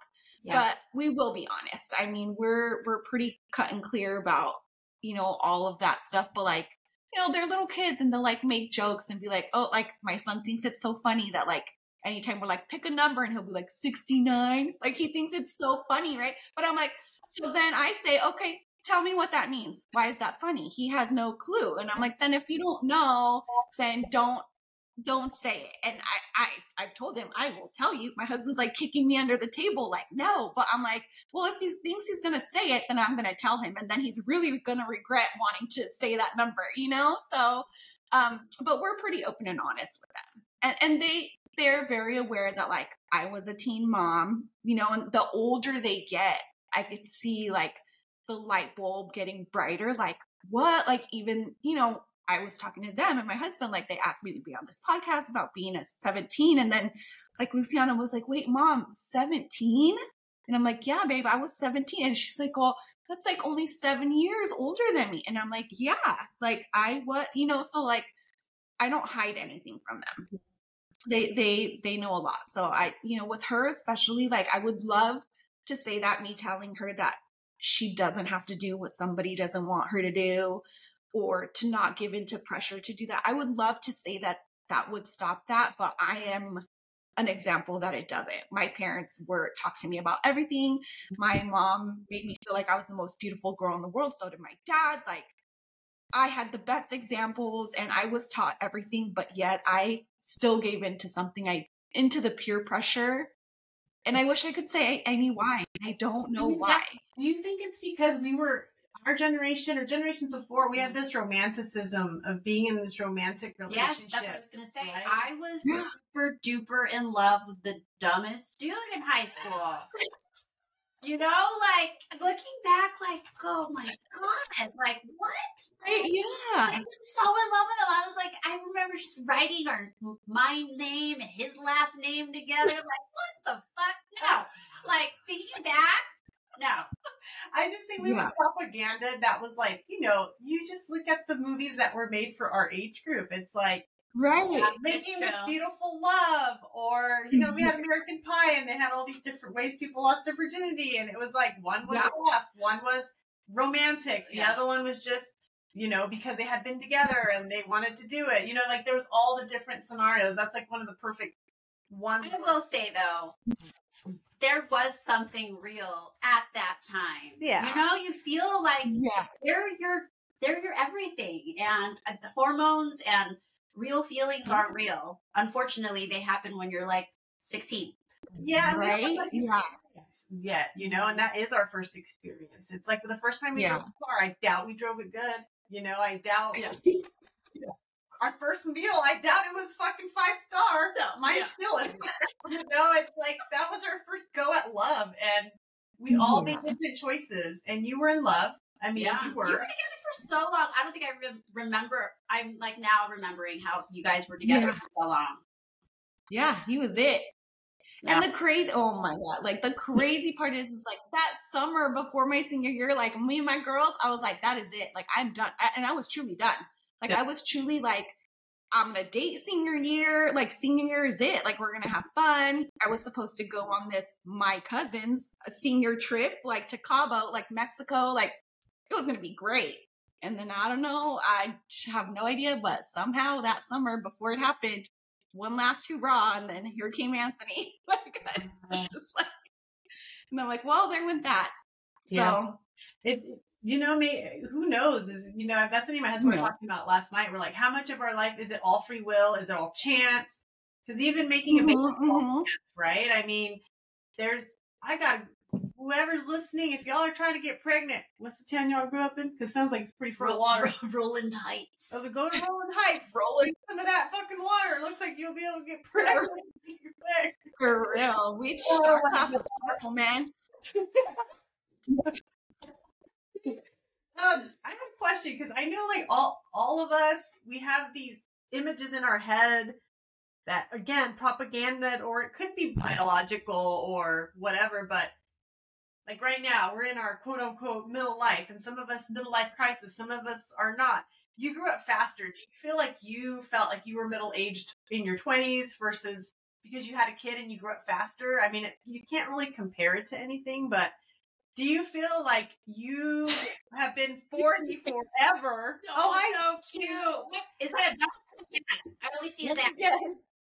but we will be honest. I mean, we're we're pretty cut and clear about you know all of that stuff, but like you know they're little kids and they'll like make jokes and be like, oh, like my son thinks it's so funny that like anytime we're like pick a number and he'll be like 69 like he thinks it's so funny right? But i'm like so then i say okay tell me what that means. Why is that funny? He has no clue. And i'm like then if you don't know then don't don't say it. And i i i've told him i will tell you. My husband's like kicking me under the table like no. But i'm like well if he thinks he's gonna say it then i'm gonna tell him. And then he's really gonna regret wanting to say that number you know? So um but we're pretty open and honest with them. And and they they're very aware that like i was a teen mom you know and the older they get i could see like the light bulb getting brighter like what like even you know I was talking to them and my husband, like they asked me to be on this podcast about being a 17. And then like Luciana was like, wait, mom, 17? And I'm like, yeah, babe, I was 17. And she's like, well, that's like only seven years older than me. And I'm like, yeah, like I was, you know, so like I don't hide anything from them. They, they, they know a lot. So I, you know, with her especially, like I would love to say that me telling her that she doesn't have to do what somebody doesn't want her to do or to not give into pressure to do that. I would love to say that that would stop that, but I am an example that it doesn't. My parents were talk to me about everything. My mom made me feel like I was the most beautiful girl in the world. So did my dad. Like I had the best examples and I was taught everything, but yet I still gave into something I into the peer pressure. And I wish I could say I, I knew why. I don't know I mean, why. that- Do you think it's because we were our generation or generations before? We have this romanticism of being in this romantic relationship. Yes, that's what I was going to say. right? I was Yeah. [gasps] super duper in love with the dumbest dude in high school. [laughs] You know, like looking back, like, oh my god, like what? Right? I Yeah. was so in love with him. I was like, I remember just writing our my name and his last name together. Like, what the fuck? No, like thinking back, no. [laughs] I just think we Yeah. were propaganda that was like, you know, you just look at the movies that were made for our age group. It's like Right. making this true. beautiful love, or you know, we had American Pie, and they had all these different ways people lost their virginity, and it was like one was Yeah. rough, one was romantic, the Yeah. other one was just you know because they had been together and they wanted to do it. You know, like there was all the different scenarios. That's like one of the perfect ones. I will say though, there was something real at that time. Yeah. you know, you feel like Yeah. they're your they're your everything, and uh, the hormones and real feelings aren't real. Unfortunately, they happen when you're like sixteen. Yeah, and we don't Right? have, like, Yeah. yet, you know, and that is our first experience. It's like the first time we Yeah. drove a car, I doubt we drove it good. You know, I doubt Yeah. [laughs] our first meal, I doubt it was fucking five star. No, mine Yeah. still is. [laughs] you know, it's like that was our first go at love, and we mm-hmm. all made different choices. And you were in love. I mean, you were. You were together for so long. I don't think I re- remember. I'm like now remembering how you guys were together Yeah. for so long. Yeah, he was it. Yeah. And the crazy, oh my god! Like the crazy [laughs] part is, is like that summer before my senior year, like me and my girls, I was like, that is it. Like I'm done, I- and I was truly done. Like I was truly like, I'm gonna date senior year. Like senior year is it. Like we're gonna have fun. I was supposed to go on this my cousin's uh, senior trip, like to Cabo, like Mexico. Like it was gonna be great. And then I don't know, I have no idea, but somehow that summer before it happened, one last hurrah, and then here came Anthony. [laughs] like I [laughs] just like, and I'm like, well, there went that. Yeah. So It, you know, me, who knows? Is you know, that's what me my husband were talking about last night. We're like, how much of our life is it all free will? Is it all chance? Because even making a Mhm, all mhm. right? I mean, there's, I got whoever's listening. If y'all are trying to get pregnant, what's the town y'all grew up in? Because it sounds like it's pretty full of water. Rowland Heights. So to go to Rowland Heights, drink some of that fucking water. It looks like you'll be able to get pregnant. [laughs] for real. We Oh, our my class is purple, man. [laughs] Um, I have a question because I know like all all of us we have these images in our head that again propaganda or it could be biological or whatever, but like right now we're in our quote unquote middle life and some of us middle life crisis, some of us are not. You grew up faster. Do you feel like you felt like you were middle aged in your twenties versus because you had a kid and you grew up faster? I mean, it, you can't really compare it to anything, but do you feel like you [laughs] have been 40 forever? Oh, so cute. What, is that a dog? I always see that. Yeah.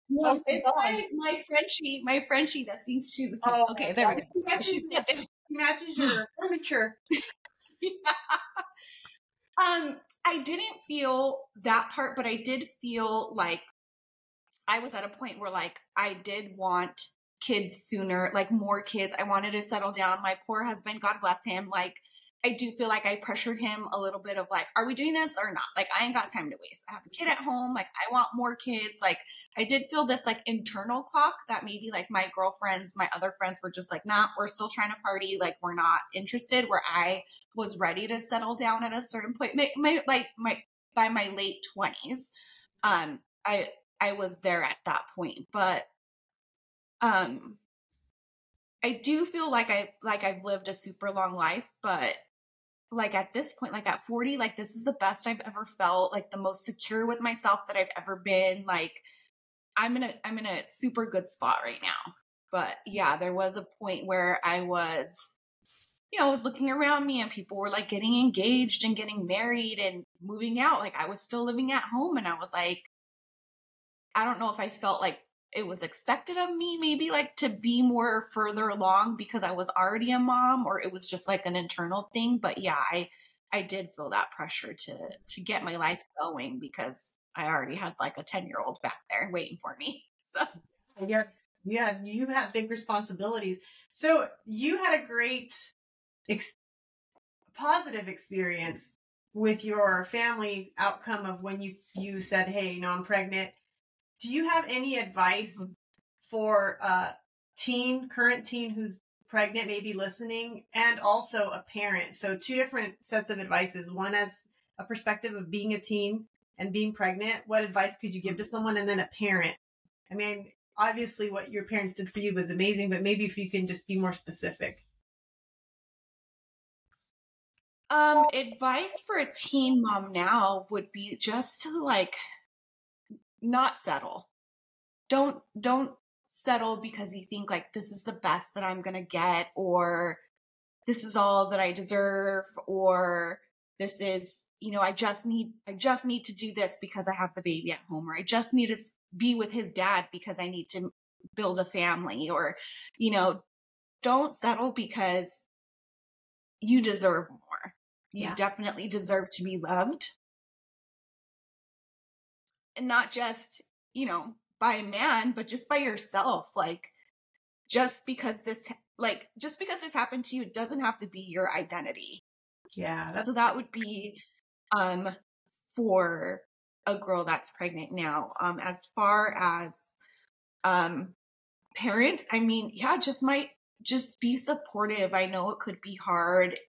No, Oh, it's God. my, my Frenchie, my Frenchie that thinks she's a kid. Oh, okay, there we go. She's dead. it matches your [laughs] furniture. [laughs] Um, I didn't feel that part, but I did feel like I was at a point where like I did want kids sooner, like more kids. I wanted to settle down. My poor husband, God bless him, like I do feel like I pressured him a little bit of like, are we doing this or not? Like I ain't got time to waste. I have a kid at home, like I want more kids. Like I did feel this like internal clock that maybe like my girlfriends, my other friends were just like, nah, we're still trying to party, like we're not interested. Where I was ready to settle down at a certain point, my, my like my by my late twenties, um, I I was there at that point, but um, I do feel like I like I've lived a super long life, but like at this point, like at forty, like this is the best I've ever felt, like the most secure with myself that I've ever been, like. I'm in a I'm in a super good spot right now. But yeah, there was a point where I was you know, I was looking around me and people were like getting engaged and getting married and moving out. Like I was still living at home and I was like, I don't know if I felt like it was expected of me, maybe like to be more further along because I was already a mom or it was just like an internal thing. But yeah, I I did feel that pressure to to get my life going because I already had like a 10 year old back there waiting for me. [laughs] So Yeah, yeah, you have big responsibilities. So you had a great, ex- positive experience with your family outcome of when you you said, "Hey, you know, I'm pregnant." Do you have any advice for a teen, current teen who's pregnant, maybe listening, and also a parent? So two different sets of advices. One as a perspective of being a teen and being pregnant. What advice could you give to someone, and then a parent? I mean, obviously what your parents did for you was amazing, but maybe if you can just be more specific. Um, advice for a teen mom now would be just to like not settle. Don't don't settle because you think like this is the best that I'm going to get or this is all that I deserve or this is, you know, I just need I just need to do this because I have the baby at home or I just need to be with his dad because I need to build a family or you know, don't settle because you deserve more. You Yeah. definitely deserve to be loved. And not just, you know, by a man, but just by yourself. Like, just because this, like, just because this happened to you it doesn't have to be your identity. Yeah, So that would be, um, for a girl that's pregnant now. Um, as far as, um, parents, I mean, yeah, just might just be supportive. I know it could be hard.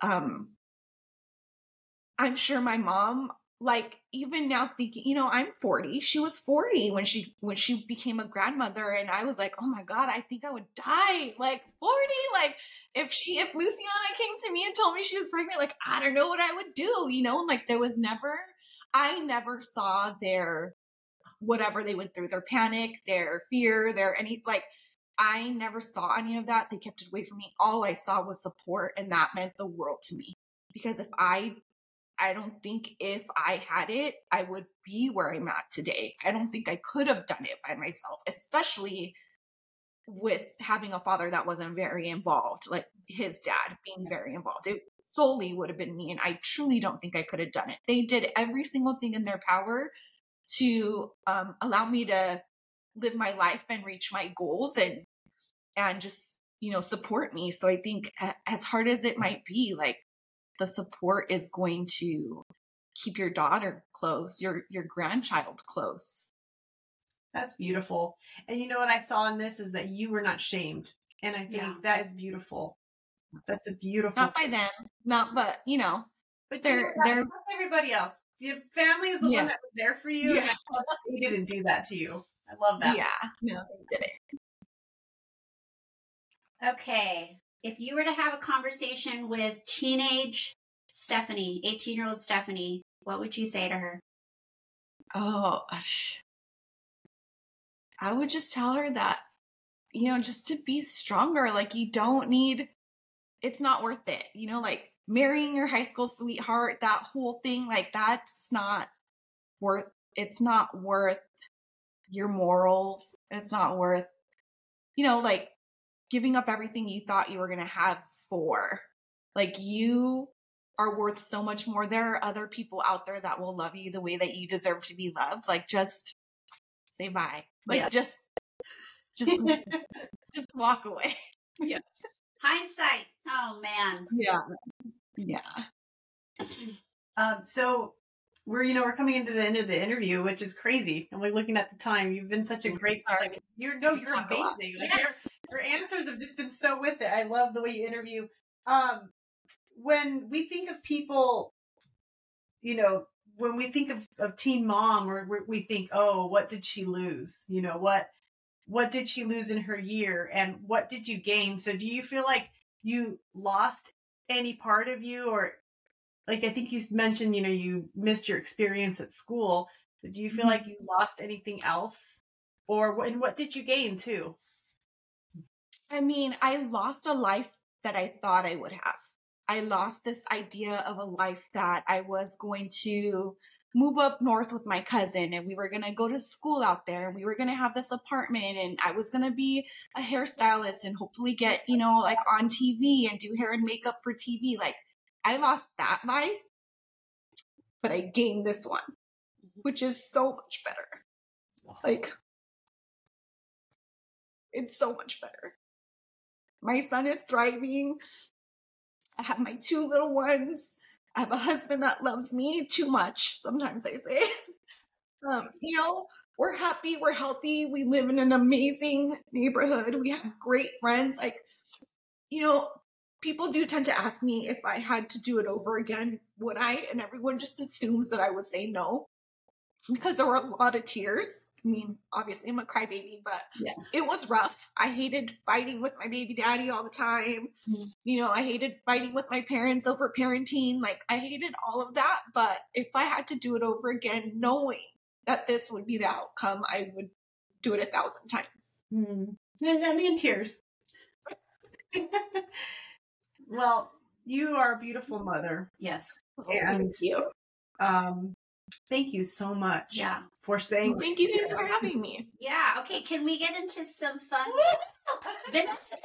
Um, I'm sure my mom, like even now thinking, you know, I'm 40. She was 40 when she when she became a grandmother, and I was like, oh my god, I think I would die. Like 40, like if she if Luciana came to me and told me she was pregnant, like I don't know what I would do, you know, like there was never I never saw their whatever they went through, their panic, their fear, their any like I never saw any of that. They kept it away from me. All I saw was support and that meant the world to me. Because if I I don't think if I had it, I would be where I'm at today. I don't think I could have done it by myself, especially with having a father that wasn't very involved, like his dad being very involved. It solely would have been me. And I truly don't think I could have done it. They did every single thing in their power to um, allow me to live my life and reach my goals and and just you know support me so i think as hard as it might be like the support is going to keep your daughter close your your grandchild close. That's beautiful. And you know what i saw in this is that you were not shamed and i think yeah. that is beautiful. That's a beautiful not by them not but you know but they're they're everybody else. Your family is the yeah. one that was there for you yeah. [laughs] they didn't do that to you. I love that. Yeah. No they didn't. Okay. If you were to have a conversation with teenage Stephanie, 18 year old Stephanie, what would you say to her? Oh, I would just tell her that, you know, just to be stronger. Like, you don't need, it's not worth it. You know, like marrying your high school sweetheart, that whole thing, like, that's not worth, it's not worth your morals. It's not worth, you know, like giving up everything you thought you were going to have for. Like you are worth so much more. There are other people out there that will love you the way that you deserve to be loved. Like just say bye. Like yeah. just just [laughs] just walk away. Yes. Hindsight. Oh man. Yeah. Yeah. [clears throat] um so we're you know we're coming into the end of the interview, which is crazy. And we're looking at the time. You've been such a great like you're no, you're amazing. Like yes. Your, answers have just been so with it. I love the way you interview. Um when we think of people, you know, when we think of, of teen mom or we think, oh, what did she lose? You know, what what did she lose in her year and what did you gain? So do you feel like you lost any part of you or like I think you mentioned, you know, you missed your experience at school. But do you feel mm-hmm. like you lost anything else, or and what did you gain too? I mean, I lost a life that I thought I would have. I lost this idea of a life that I was going to move up north with my cousin and we were going to go to school out there and we were going to have this apartment and I was going to be a hairstylist and hopefully get, you know, like on TV and do hair and makeup for TV. Like I lost that life, but I gained this one, mm-hmm. which is so much better. Like, it's so much better. My son is thriving. I have my two little ones. I have a husband that loves me too much, sometimes I say. [laughs] um, you know, we're happy, we're healthy, we live in an amazing neighborhood, we have great friends. Like, you know, people do tend to ask me if I had to do it over again, would I? And everyone just assumes that I would say no because there were a lot of tears. I mean, obviously, I'm a crybaby, but yeah. it was rough. I hated fighting with my baby daddy all the time. Mm-hmm. You know, I hated fighting with my parents over parenting. Like, I hated all of that. But if I had to do it over again, knowing that this would be the outcome, I would do it a thousand times. Mm. I mean, in tears. [laughs] Well, you are a beautiful mother. Yes. and thank you. Um, thank you so much. Yeah. For saying. Thank you guys for having me. Yeah. Okay. Can we get into some fun? Vanessa,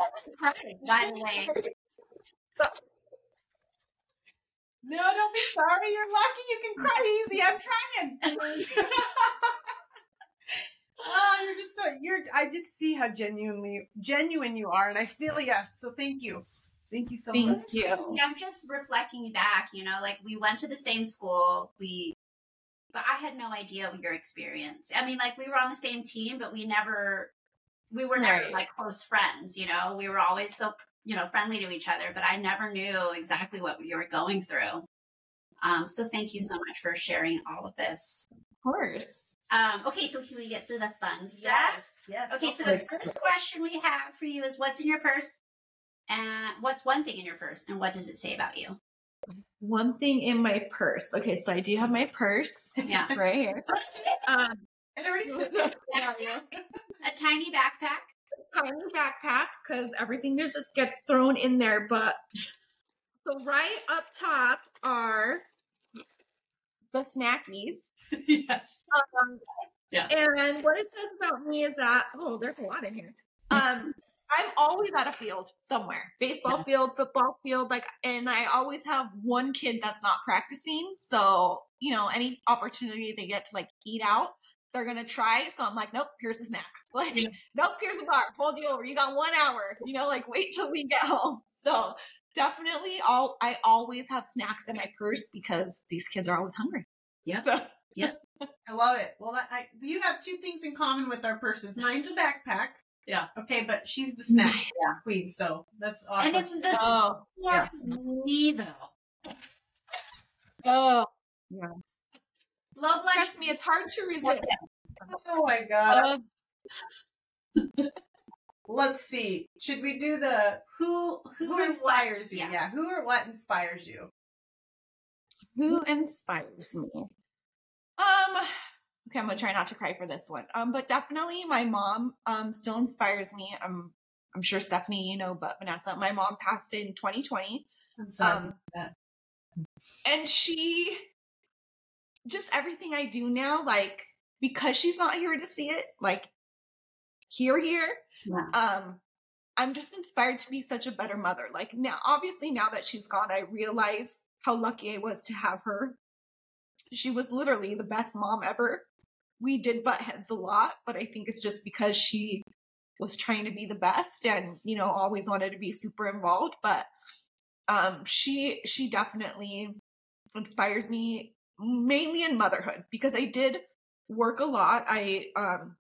by the way. So, no, don't be sorry. You're lucky. You can cry easy. I'm trying. [laughs] oh, you're just so you're. I just see how genuinely genuine you are, and I feel yeah. So thank you. Thank you so Thank much. Thank you. I'm just reflecting back, you know, like we went to the same school. We, but I had no idea of your experience. I mean, like we were on the same team, but we never, we were never right. like close friends, you know, we were always so, you know, friendly to each other, but I never knew exactly what you were going through. Um, so thank you so much for sharing all of this. Of course. Um, okay, so can we get to the fun stuff? Yes. Yes. Okay, so the first question we have for you is what's in your purse? And what's one thing in your purse and what does it say about you? One thing in my purse. Okay, so I do have my purse Yeah. [laughs] right here. [laughs] Um, It already says [laughs] A tiny backpack. tiny backpack because everything just just gets thrown in there. But so right up top are the snackies. yes. Um, Yeah. And what it says about me is that oh, there's a lot in here. Um, I'm always at a field somewhere, baseball field, football field, like, and I always have one kid that's not practicing. So you know, any opportunity they get to like eat out, they're gonna try. So I'm like, nope, here's a snack. [laughs] Like, Yeah. nope, here's a bar. Hold you over. You got one hour. You know, like wait till we get home. [laughs] So definitely, all I always have snacks in my purse because these kids are always hungry. Yeah. So [laughs] I love it. Well, that, I, you have two things in common with our purses. Mine's a backpack. Yeah. Okay, but she's the snack Yeah. queen, so that's And awesome. then the oh, is me though. oh. Low blood Trust me, it's hard to resist. oh my god. Uh, [laughs] Let's see. Should we do the who who, Who and inspires you? Yeah. Yeah. Who or what inspires you? who inspires me? Um, I'm gonna try not to cry for this one. Um, but definitely my mom um still inspires me. I'm I'm sure Stephanie, you know, but Vanessa, my mom passed in 2020. I'm sorry. Um, and she just everything I do now, like because she's not here to see it, like here, here, Yeah. um, I'm just inspired to be such a better mother. Like now, obviously, now that she's gone, I realize how lucky I was to have her. She was literally the best mom ever. We did butt heads a lot, but I think it's just because she was trying to be the best and you know always wanted to be super involved. But um, she she definitely inspires me mainly in motherhood because I did work a lot. I um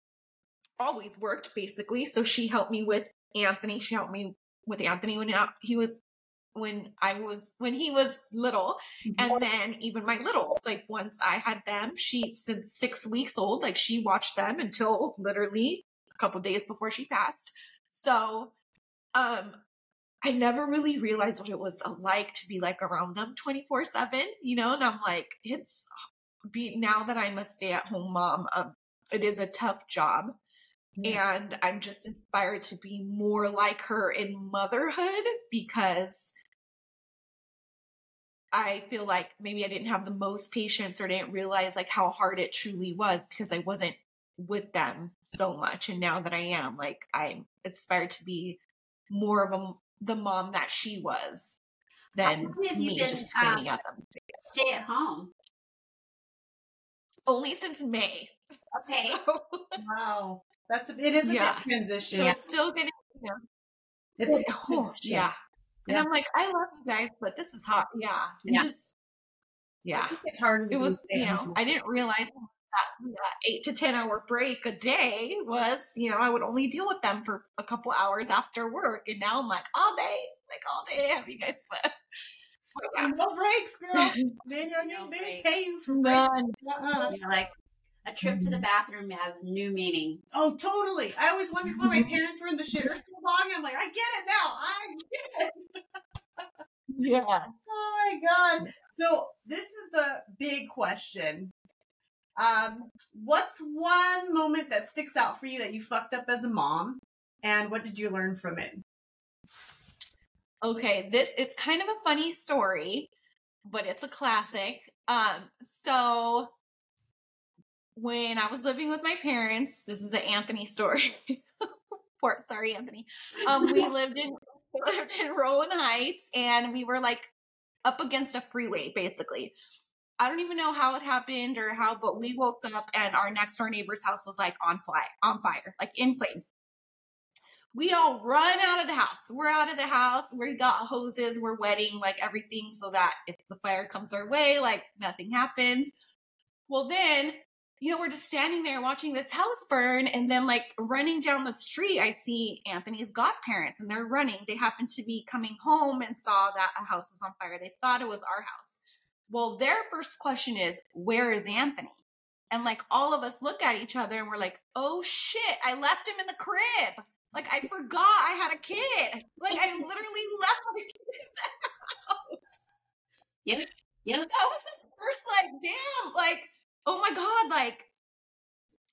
always worked basically. So she helped me with Anthony. She helped me with Anthony when he was when I was when he was little, and then even my littles. Like once I had them, she since six weeks old, like she watched them until literally a couple days before she passed. So, um, I never really realized what it was like to be like around them twenty four seven. You know, and I'm like, it's be now that I'm a stay at home mom. Um, it is a tough job and I'm just inspired to be more like her in motherhood because I feel like maybe I didn't have the most patience or didn't realize like how hard it truly was because I wasn't with them so much and now that I am like I'm inspired to be more of a the mom that she was than me been, just screaming um, at them. Stay at home. Only since May. [laughs] Okay. So, Wow. That's a, it is a Yeah. transition. so it's still getting you know, It's a Oh, transition. yeah. And Yeah. I'm like, I love you guys, but this is hot. Yeah. And Yeah. just, yeah. it's hard. to It was, you know, I didn't realize that, that eight to 10 hour break a day was, you know, I would only deal with them for a couple hours after work. And now I'm like, all day, like all day, have you guys, [laughs] but yeah. no breaks, girl. then don't No they breaks. pay you for breaks. None. Uh-uh. You're like a trip to the bathroom has new meaning. Oh, totally. I always wondered why my parents were in the shitter so long. And I'm like, I get it now. I get it. Yeah. [laughs] Oh my god. So this is the big question. Um, what's one moment that sticks out for you that you fucked up as a mom? And what did you learn from it? Okay, this it's kind of a funny story, but it's a classic. Um, so when I was living with my parents, this is an Anthony story. [laughs] Poor, sorry, Anthony. Um, we [laughs] lived in [laughs] lived in Rowland Heights, and we were like up against a freeway, basically. I don't even know how it happened or how, but we woke up and our next door neighbor's house was like on fire, on fire, like in flames we all run out of the house. We're out of the house. We got hoses. We're wetting like everything so that if the fire comes our way, like nothing happens. Well, then, you know, we're just standing there watching this house burn. And then, like, running down the street, I see Anthony's godparents and they're running. They happen to be coming home and saw that a house was on fire. They thought it was our house. Well, their first question is, Where is Anthony? And like all of us look at each other and we're like, oh shit, I left him in the crib. Like I forgot I had a kid. Like I literally [laughs] left my kid in the [laughs] house. Yep. Yep. That was the first like, damn, like, oh my god, like,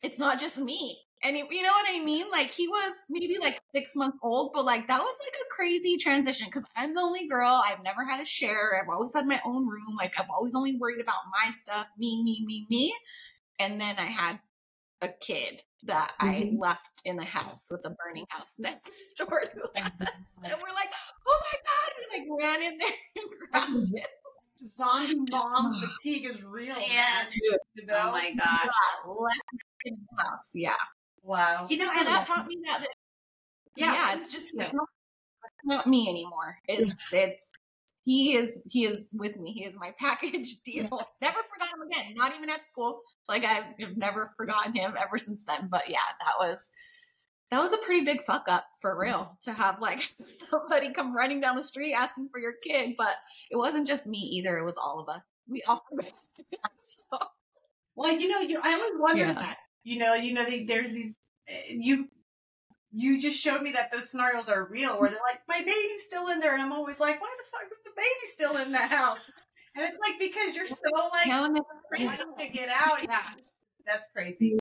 it's not just me. And it- you know what I mean? Like he was maybe like six months old, but like that was like a crazy transition because I'm the only girl. I've never had a share. I've always had my own room. Like I've always only worried about my stuff, me, me, me, me. And then I had a kid that I Mhm. left in the house with the burning house next [laughs] door to [laughs] us. And we're like, oh my God. We like ran in there and [laughs] grabbed it. Zombie mom [sighs] fatigue is real. Yes. You oh know? Oh my gosh. Yeah, left in the house. Yeah. Wow. You know, and I that taught me that, that Yeah. yeah, it's just Yeah. it's not, it's not me anymore. It's it's he is he is with me. He is my [laughs] package deal. never forgot him again. Not even at school. Like I've never forgotten him ever since then. But yeah, that was that was a pretty big fuck up for real to have like [laughs] somebody come running down the street asking for your kid. But it wasn't just me either. It was all of us. We all [laughs] so Well, you know, you I always wondered Yeah. that. You know, you know, they, there's these uh, you. You just showed me that those scenarios are real, where they're like, "My baby's still in there," and I'm always like, "Why the fuck is the baby still in the house?" And it's like because you're so like Helen, wanting to [laughs] get out. Yeah, that's crazy.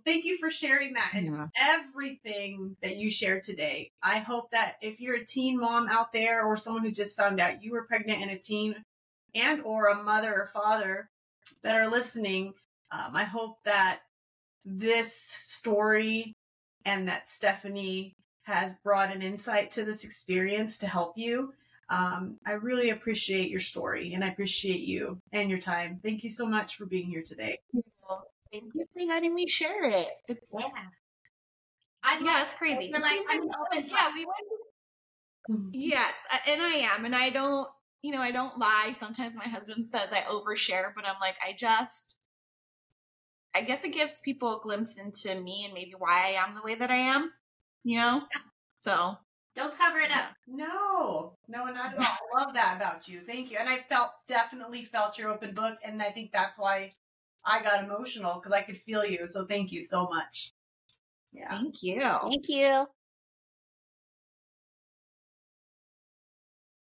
Well, thank you for sharing that and Yeah. everything that you shared today. I hope that if you're a teen mom out there or someone who just found out you were pregnant and a teen and or a mother or father that are listening, um, I hope that this story and that Stephanie has brought an insight to this experience to help you. Um, I really appreciate your story and I appreciate you and your time. Thank you so much for being here today. Thank you for letting me share it. It's Yeah. I yeah, it's crazy. It's like. I'm open yeah, we went. Mm-hmm. Yes, and I am, and I don't. You know, I don't lie. Sometimes my husband says I overshare, but I'm like, I just. I guess it gives people a glimpse into me and maybe why I am the way that I am. You know, so Don't cover it up. No, no, not at all. I love that about you. Thank you. And I felt definitely felt your open book, and I think that's why I got emotional because I could feel you. So thank you so much. Yeah. thank you. Thank you.